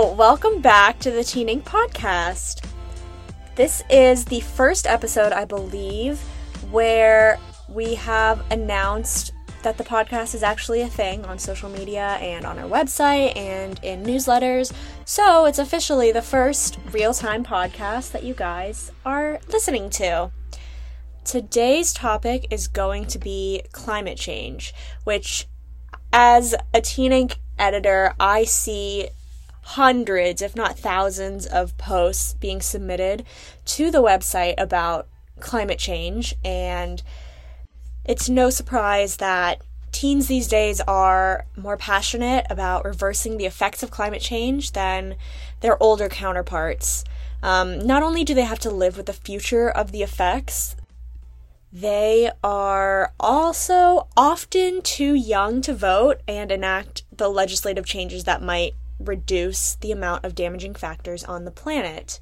Welcome back to the Teen Ink podcast. This is the first episode, I believe, where we have announced that the podcast is actually a thing on social media and on our website and in newsletters. So it's officially the first real time podcast that you guys are listening to. Today's topic is going to be climate change, which, as a Teen Ink editor, I see hundreds, if not thousands, of posts being submitted to the website about climate change. And it's no surprise that teens these days are more passionate about reversing the effects of climate change than their older counterparts. Um, not only do they have to live with the future of the effects, they are also often too young to vote and enact the legislative changes that might reduce the amount of damaging factors on the planet.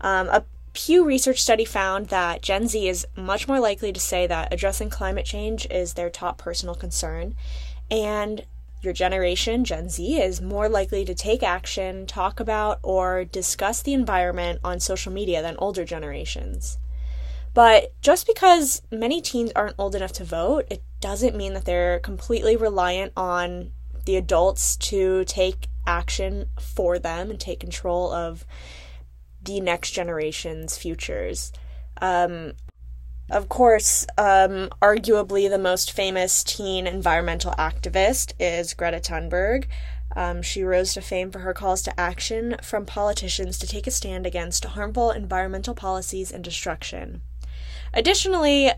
Um, a Pew Research study found that Gen Z is much more likely to say that addressing climate change is their top personal concern, and your generation, Gen Z, is more likely to take action, talk about, or discuss the environment on social media than older generations. But just because many teens aren't old enough to vote, it doesn't mean that they're completely reliant on the adults to take action for them and take control of the next generation's futures. Um, of course, um, arguably the most famous teen environmental activist is Greta Thunberg. Um, she rose to fame for her calls to action from politicians to take a stand against harmful environmental policies and destruction. Additionally,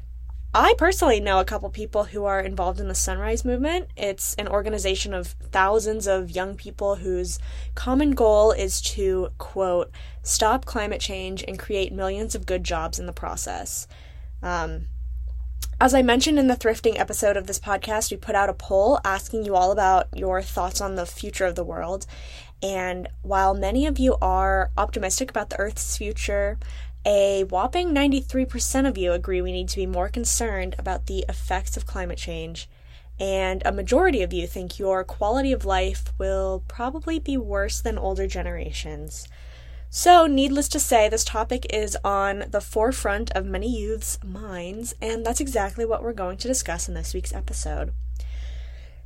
I personally know a couple people who are involved in the Sunrise Movement. It's an organization of thousands of young people whose common goal is to, quote, stop climate change and create millions of good jobs in the process. Um, as I mentioned in the thrifting episode of this podcast, we put out a poll asking you all about your thoughts on the future of the world. And while many of you are optimistic about the Earth's future, a whopping 93% of you agree we need to be more concerned about the effects of climate change, and a majority of you think your quality of life will probably be worse than older generations. So, needless to say, this topic is on the forefront of many youths' minds, and that's exactly what we're going to discuss in this week's episode.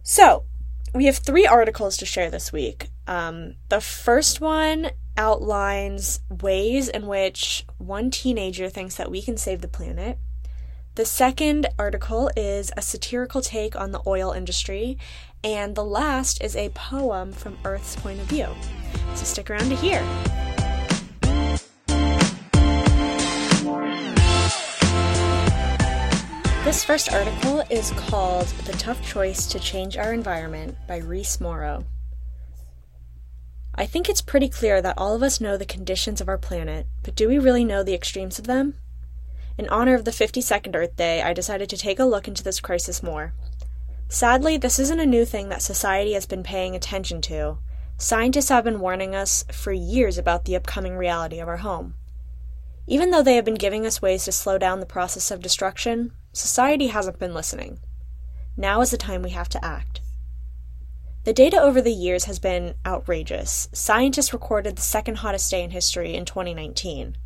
So, we have three articles to share this week. Um, the first one outlines ways in which one teenager thinks that we can save the planet. The second article is a satirical take on the oil industry, and the last is a poem from Earth's point of view. So stick around to hear. This first article is called The Tough Choice to Change Our Environment by Reese Morrow. I think it's pretty clear that all of us know the conditions of our planet, but do we really know the extremes of them? In honor of the 52nd Earth Day, I decided to take a look into this crisis more. Sadly, this isn't a new thing that society has been paying attention to. Scientists have been warning us for years about the upcoming reality of our home. Even though they have been giving us ways to slow down the process of destruction, society hasn't been listening. Now is the time we have to act. The data over the years has been outrageous. Scientists recorded the second hottest day in history in 2019.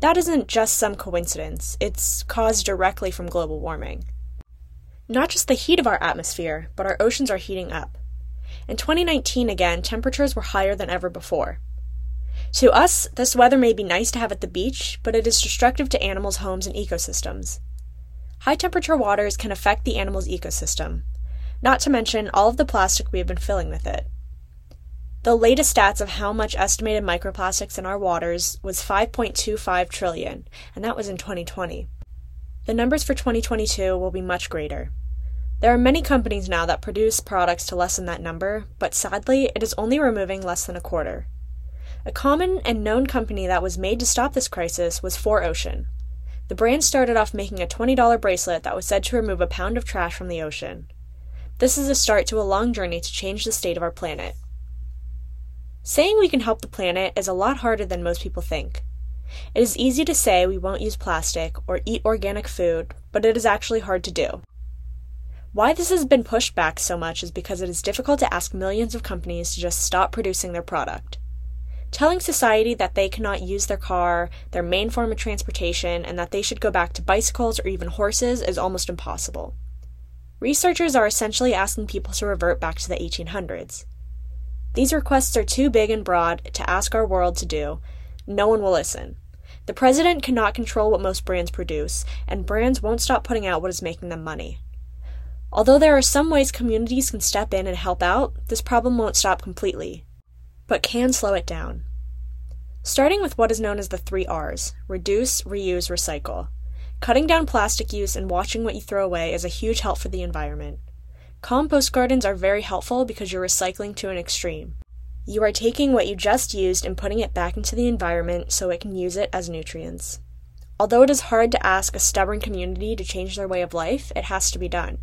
That isn't just some coincidence, it's caused directly from global warming. Not just the heat of our atmosphere, but our oceans are heating up. In 2019, again, temperatures were higher than ever before. To us, this weather may be nice to have at the beach, but it is destructive to animals' homes and ecosystems. High temperature waters can affect the animal's ecosystem, not to mention all of the plastic we have been filling with it. The latest stats of how much estimated microplastics in our waters was 5.25 trillion, and that was in 2020. The numbers for 2022 will be much greater. There are many companies now that produce products to lessen that number, but sadly, it is only removing less than a quarter. A common and known company that was made to stop this crisis was 4Ocean. The brand started off making a $20 bracelet that was said to remove a pound of trash from the ocean. This is a start to a long journey to change the state of our planet. Saying we can help the planet is a lot harder than most people think. It is easy to say we won't use plastic or eat organic food, but it is actually hard to do. Why this has been pushed back so much is because it is difficult to ask millions of companies to just stop producing their product. Telling society that they cannot use their car, their main form of transportation, and that they should go back to bicycles or even horses is almost impossible. Researchers are essentially asking people to revert back to the 1800s. These requests are too big and broad to ask our world to do. No one will listen. The president cannot control what most brands produce, and brands won't stop putting out what is making them money. Although there are some ways communities can step in and help out, this problem won't stop completely, but can slow it down. Starting with what is known as the three R's reduce, reuse, recycle. Cutting down plastic use and watching what you throw away is a huge help for the environment. Compost gardens are very helpful because you're recycling to an extreme. You are taking what you just used and putting it back into the environment so it can use it as nutrients. Although it is hard to ask a stubborn community to change their way of life, it has to be done.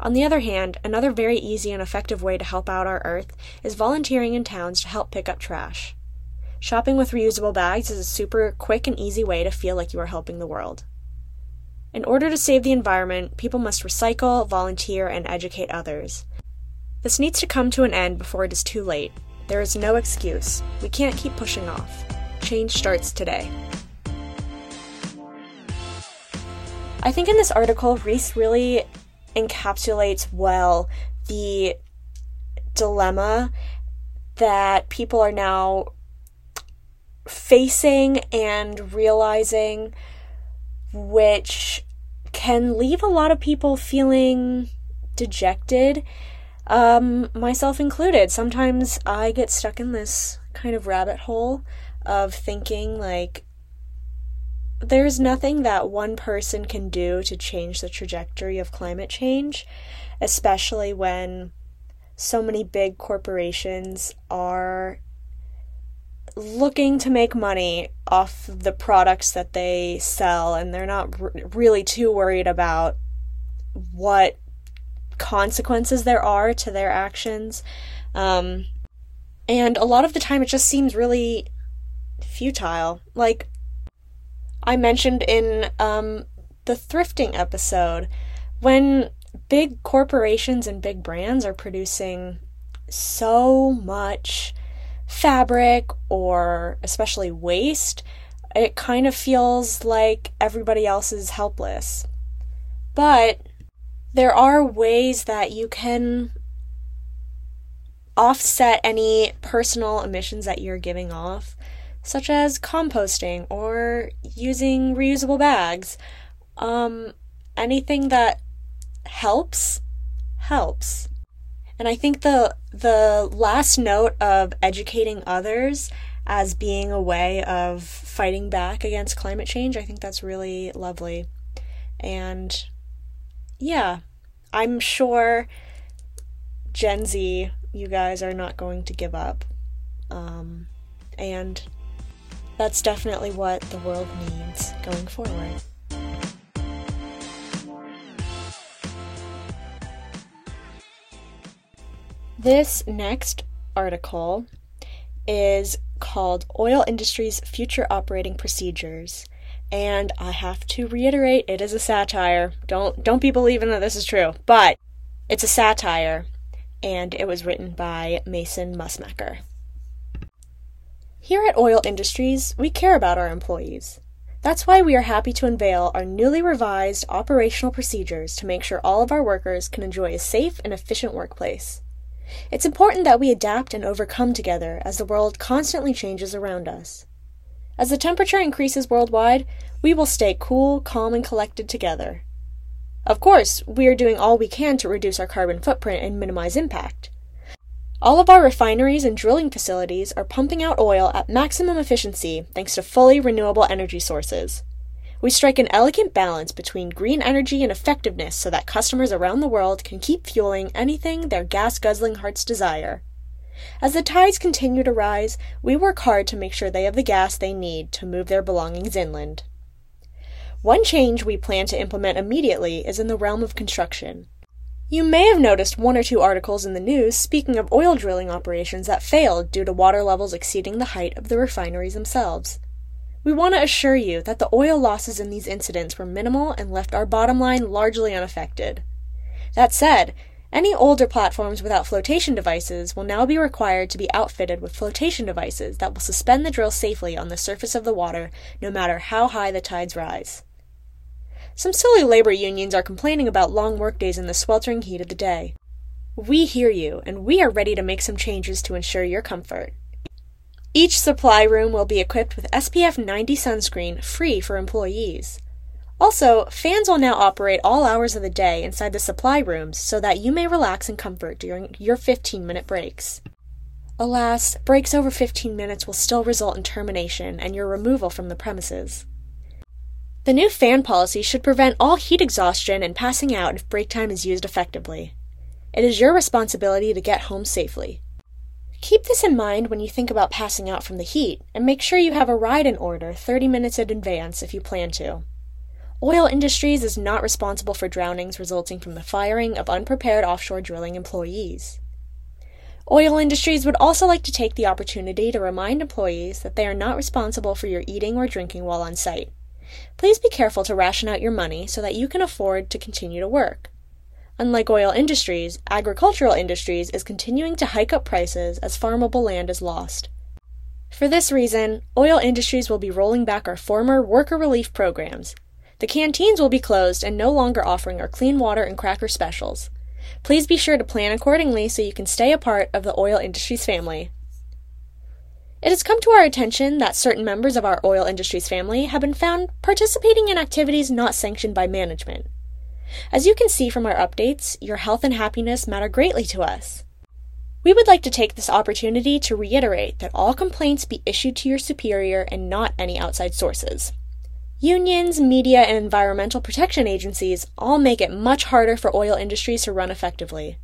On the other hand, another very easy and effective way to help out our Earth is volunteering in towns to help pick up trash. Shopping with reusable bags is a super quick and easy way to feel like you are helping the world. In order to save the environment, people must recycle, volunteer, and educate others. This needs to come to an end before it is too late. There is no excuse. We can't keep pushing off. Change starts today. I think in this article, Reese really encapsulates well the dilemma that people are now facing and realizing, which can leave a lot of people feeling dejected, um, myself included. Sometimes I get stuck in this kind of rabbit hole of thinking like, there's nothing that one person can do to change the trajectory of climate change, especially when so many big corporations are looking to make money off the products that they sell and they're not r- really too worried about what consequences there are to their actions. Um, and a lot of the time it just seems really futile. Like, I mentioned in um, the thrifting episode, when big corporations and big brands are producing so much fabric or especially waste, it kind of feels like everybody else is helpless. But there are ways that you can offset any personal emissions that you're giving off such as composting or using reusable bags. Um, anything that helps helps. And I think the the last note of educating others as being a way of fighting back against climate change, I think that's really lovely. And yeah, I'm sure Gen Z, you guys are not going to give up. Um, and that's definitely what the world needs going forward. This next article is called Oil Industry's Future Operating Procedures. And I have to reiterate, it is a satire. Don't don't be believing that this is true, but it's a satire, and it was written by Mason Musmacher. Here at Oil Industries, we care about our employees. That's why we are happy to unveil our newly revised operational procedures to make sure all of our workers can enjoy a safe and efficient workplace. It's important that we adapt and overcome together as the world constantly changes around us. As the temperature increases worldwide, we will stay cool, calm, and collected together. Of course, we are doing all we can to reduce our carbon footprint and minimize impact. All of our refineries and drilling facilities are pumping out oil at maximum efficiency thanks to fully renewable energy sources. We strike an elegant balance between green energy and effectiveness so that customers around the world can keep fueling anything their gas guzzling hearts desire. As the tides continue to rise, we work hard to make sure they have the gas they need to move their belongings inland. One change we plan to implement immediately is in the realm of construction. You may have noticed one or two articles in the news speaking of oil drilling operations that failed due to water levels exceeding the height of the refineries themselves. We want to assure you that the oil losses in these incidents were minimal and left our bottom line largely unaffected. That said, any older platforms without flotation devices will now be required to be outfitted with flotation devices that will suspend the drill safely on the surface of the water no matter how high the tides rise. Some silly labor unions are complaining about long workdays in the sweltering heat of the day. We hear you, and we are ready to make some changes to ensure your comfort. Each supply room will be equipped with SPF 90 sunscreen free for employees. Also, fans will now operate all hours of the day inside the supply rooms so that you may relax in comfort during your 15 minute breaks. Alas, breaks over 15 minutes will still result in termination and your removal from the premises. The new fan policy should prevent all heat exhaustion and passing out if break time is used effectively. It is your responsibility to get home safely. Keep this in mind when you think about passing out from the heat, and make sure you have a ride in order 30 minutes in advance if you plan to. Oil Industries is not responsible for drownings resulting from the firing of unprepared offshore drilling employees. Oil Industries would also like to take the opportunity to remind employees that they are not responsible for your eating or drinking while on site. Please be careful to ration out your money so that you can afford to continue to work. Unlike oil industries, agricultural industries is continuing to hike up prices as farmable land is lost. For this reason, oil industries will be rolling back our former worker relief programs, the canteens will be closed and no longer offering our clean water and cracker specials. Please be sure to plan accordingly so you can stay a part of the oil industry's family. It has come to our attention that certain members of our oil industry's family have been found participating in activities not sanctioned by management. As you can see from our updates, your health and happiness matter greatly to us. We would like to take this opportunity to reiterate that all complaints be issued to your superior and not any outside sources. Unions, media, and environmental protection agencies all make it much harder for oil industries to run effectively.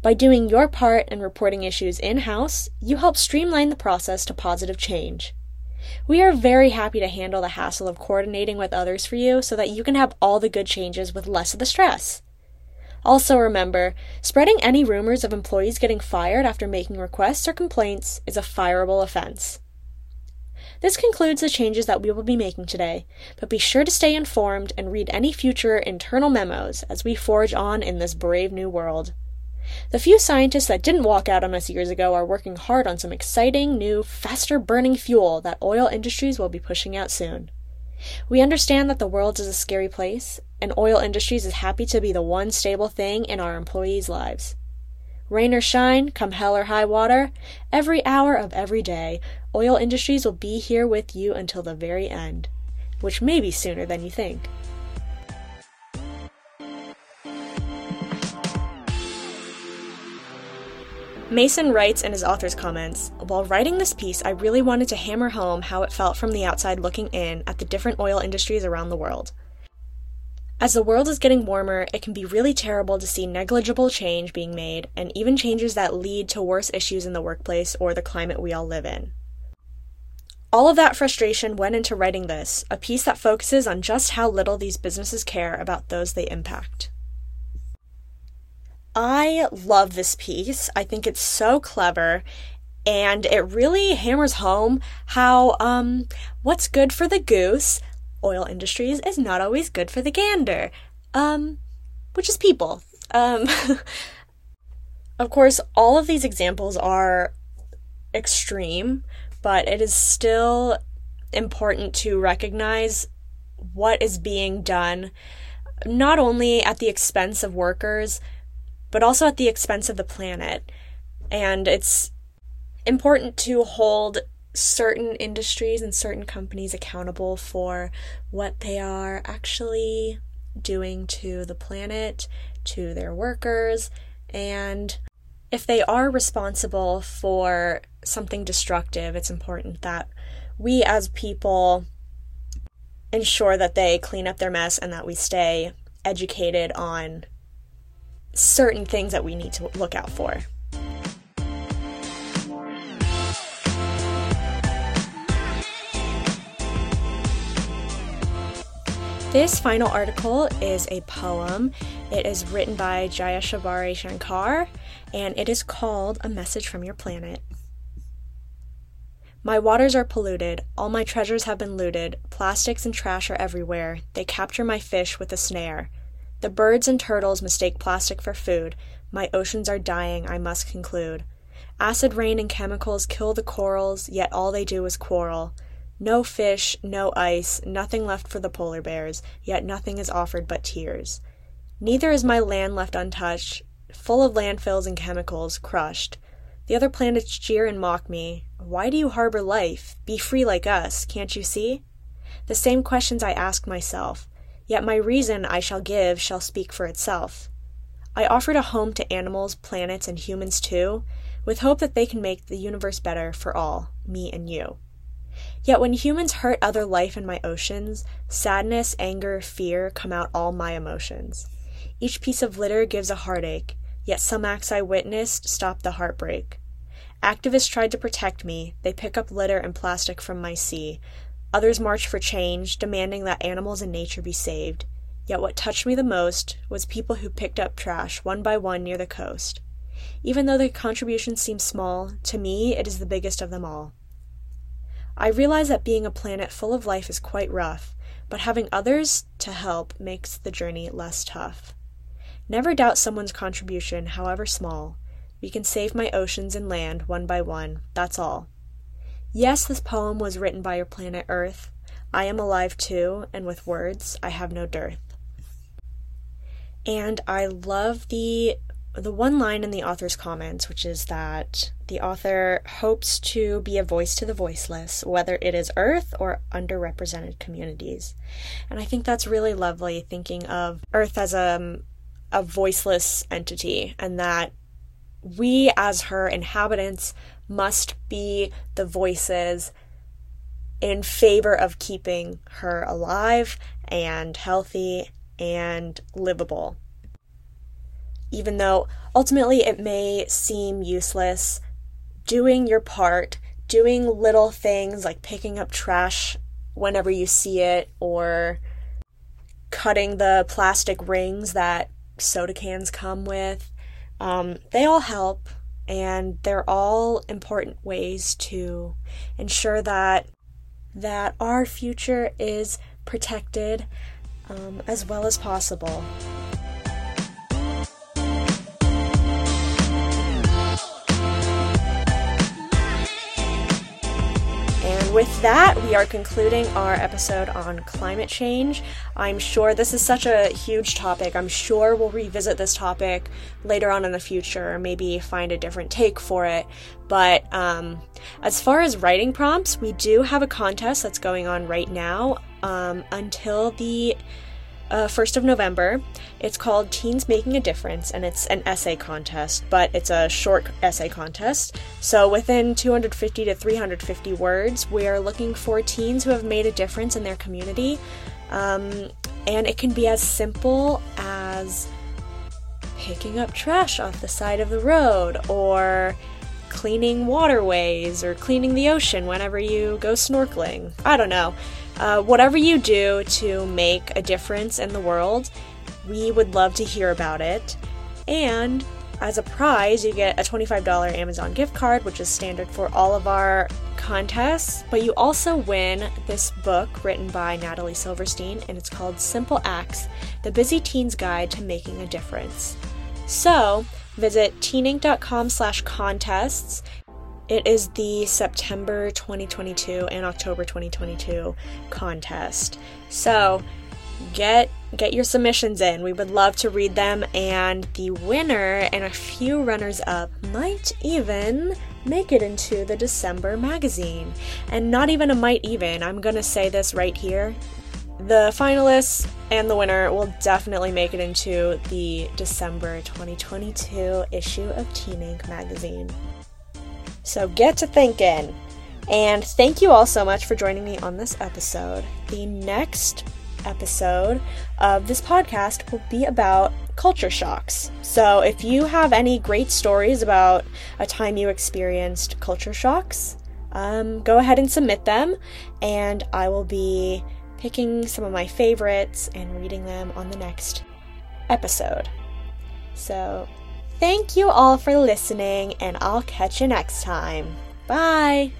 By doing your part and reporting issues in house, you help streamline the process to positive change. We are very happy to handle the hassle of coordinating with others for you so that you can have all the good changes with less of the stress. Also, remember, spreading any rumors of employees getting fired after making requests or complaints is a fireable offense. This concludes the changes that we will be making today, but be sure to stay informed and read any future internal memos as we forge on in this brave new world. The few scientists that didn't walk out on us years ago are working hard on some exciting, new, faster burning fuel that oil industries will be pushing out soon. We understand that the world is a scary place, and oil industries is happy to be the one stable thing in our employees' lives. Rain or shine, come hell or high water, every hour of every day, Oil Industries will be here with you until the very end, which may be sooner than you think. Mason writes in his author's comments While writing this piece, I really wanted to hammer home how it felt from the outside looking in at the different oil industries around the world. As the world is getting warmer, it can be really terrible to see negligible change being made, and even changes that lead to worse issues in the workplace or the climate we all live in. All of that frustration went into writing this, a piece that focuses on just how little these businesses care about those they impact. I love this piece. I think it's so clever and it really hammers home how um what's good for the goose, oil industries is not always good for the gander. Um which is people. Um of course, all of these examples are extreme, but it is still important to recognize what is being done not only at the expense of workers, but also at the expense of the planet. And it's important to hold certain industries and certain companies accountable for what they are actually doing to the planet, to their workers, and if they are responsible for something destructive, it's important that we as people ensure that they clean up their mess and that we stay educated on certain things that we need to look out for. This final article is a poem. It is written by Jayashabari Shankar and it is called A Message from Your Planet. My waters are polluted, all my treasures have been looted, plastics and trash are everywhere, they capture my fish with a snare. The birds and turtles mistake plastic for food. My oceans are dying, I must conclude. Acid rain and chemicals kill the corals, yet all they do is quarrel. No fish, no ice, nothing left for the polar bears, yet nothing is offered but tears. Neither is my land left untouched, full of landfills and chemicals, crushed. The other planets jeer and mock me. Why do you harbor life? Be free like us, can't you see? The same questions I ask myself, yet my reason I shall give shall speak for itself. I offered a home to animals, planets, and humans too, with hope that they can make the universe better for all, me and you. Yet when humans hurt other life in my oceans, sadness, anger, fear come out all my emotions. Each piece of litter gives a heartache, yet some acts I witnessed stop the heartbreak. Activists tried to protect me, they pick up litter and plastic from my sea. Others march for change, demanding that animals and nature be saved. Yet what touched me the most was people who picked up trash one by one near the coast. Even though their contribution seems small, to me it is the biggest of them all. I realize that being a planet full of life is quite rough, but having others to help makes the journey less tough. Never doubt someone's contribution, however small. We can save my oceans and land one by one, that's all. Yes, this poem was written by your planet Earth. I am alive too, and with words I have no dearth. And I love the the one line in the author's comments, which is that the author hopes to be a voice to the voiceless, whether it is Earth or underrepresented communities. And I think that's really lovely, thinking of Earth as a, a voiceless entity, and that we, as her inhabitants, must be the voices in favor of keeping her alive and healthy and livable. Even though ultimately it may seem useless, doing your part, doing little things like picking up trash whenever you see it or cutting the plastic rings that soda cans come with, um, they all help and they're all important ways to ensure that that our future is protected um, as well as possible. With that, we are concluding our episode on climate change. I'm sure this is such a huge topic. I'm sure we'll revisit this topic later on in the future, maybe find a different take for it. But um, as far as writing prompts, we do have a contest that's going on right now um, until the uh, 1st of November. It's called Teens Making a Difference, and it's an essay contest, but it's a short essay contest. So within 250 to 350 words, we are looking for teens who have made a difference in their community. Um, and it can be as simple as picking up trash off the side of the road or cleaning waterways or cleaning the ocean whenever you go snorkeling. I don't know. Uh, whatever you do to make a difference in the world, we would love to hear about it. And as a prize, you get a $25 Amazon gift card, which is standard for all of our contests. But you also win this book written by Natalie Silverstein, and it's called Simple Acts The Busy Teen's Guide to Making a Difference. So, visit teenink.com slash contests it is the September 2022 and October 2022 contest. So, get get your submissions in. We would love to read them and the winner and a few runners up might even make it into the December magazine. And not even a might even. I'm going to say this right here. The finalists and the winner will definitely make it into the December 2022 issue of Teen Ink. magazine. So get to thinking. And thank you all so much for joining me on this episode. The next episode of this podcast will be about culture shocks. So if you have any great stories about a time you experienced culture shocks, um, go ahead and submit them, and I will be picking some of my favorites and reading them on the next episode. So Thank you all for listening, and I'll catch you next time. Bye!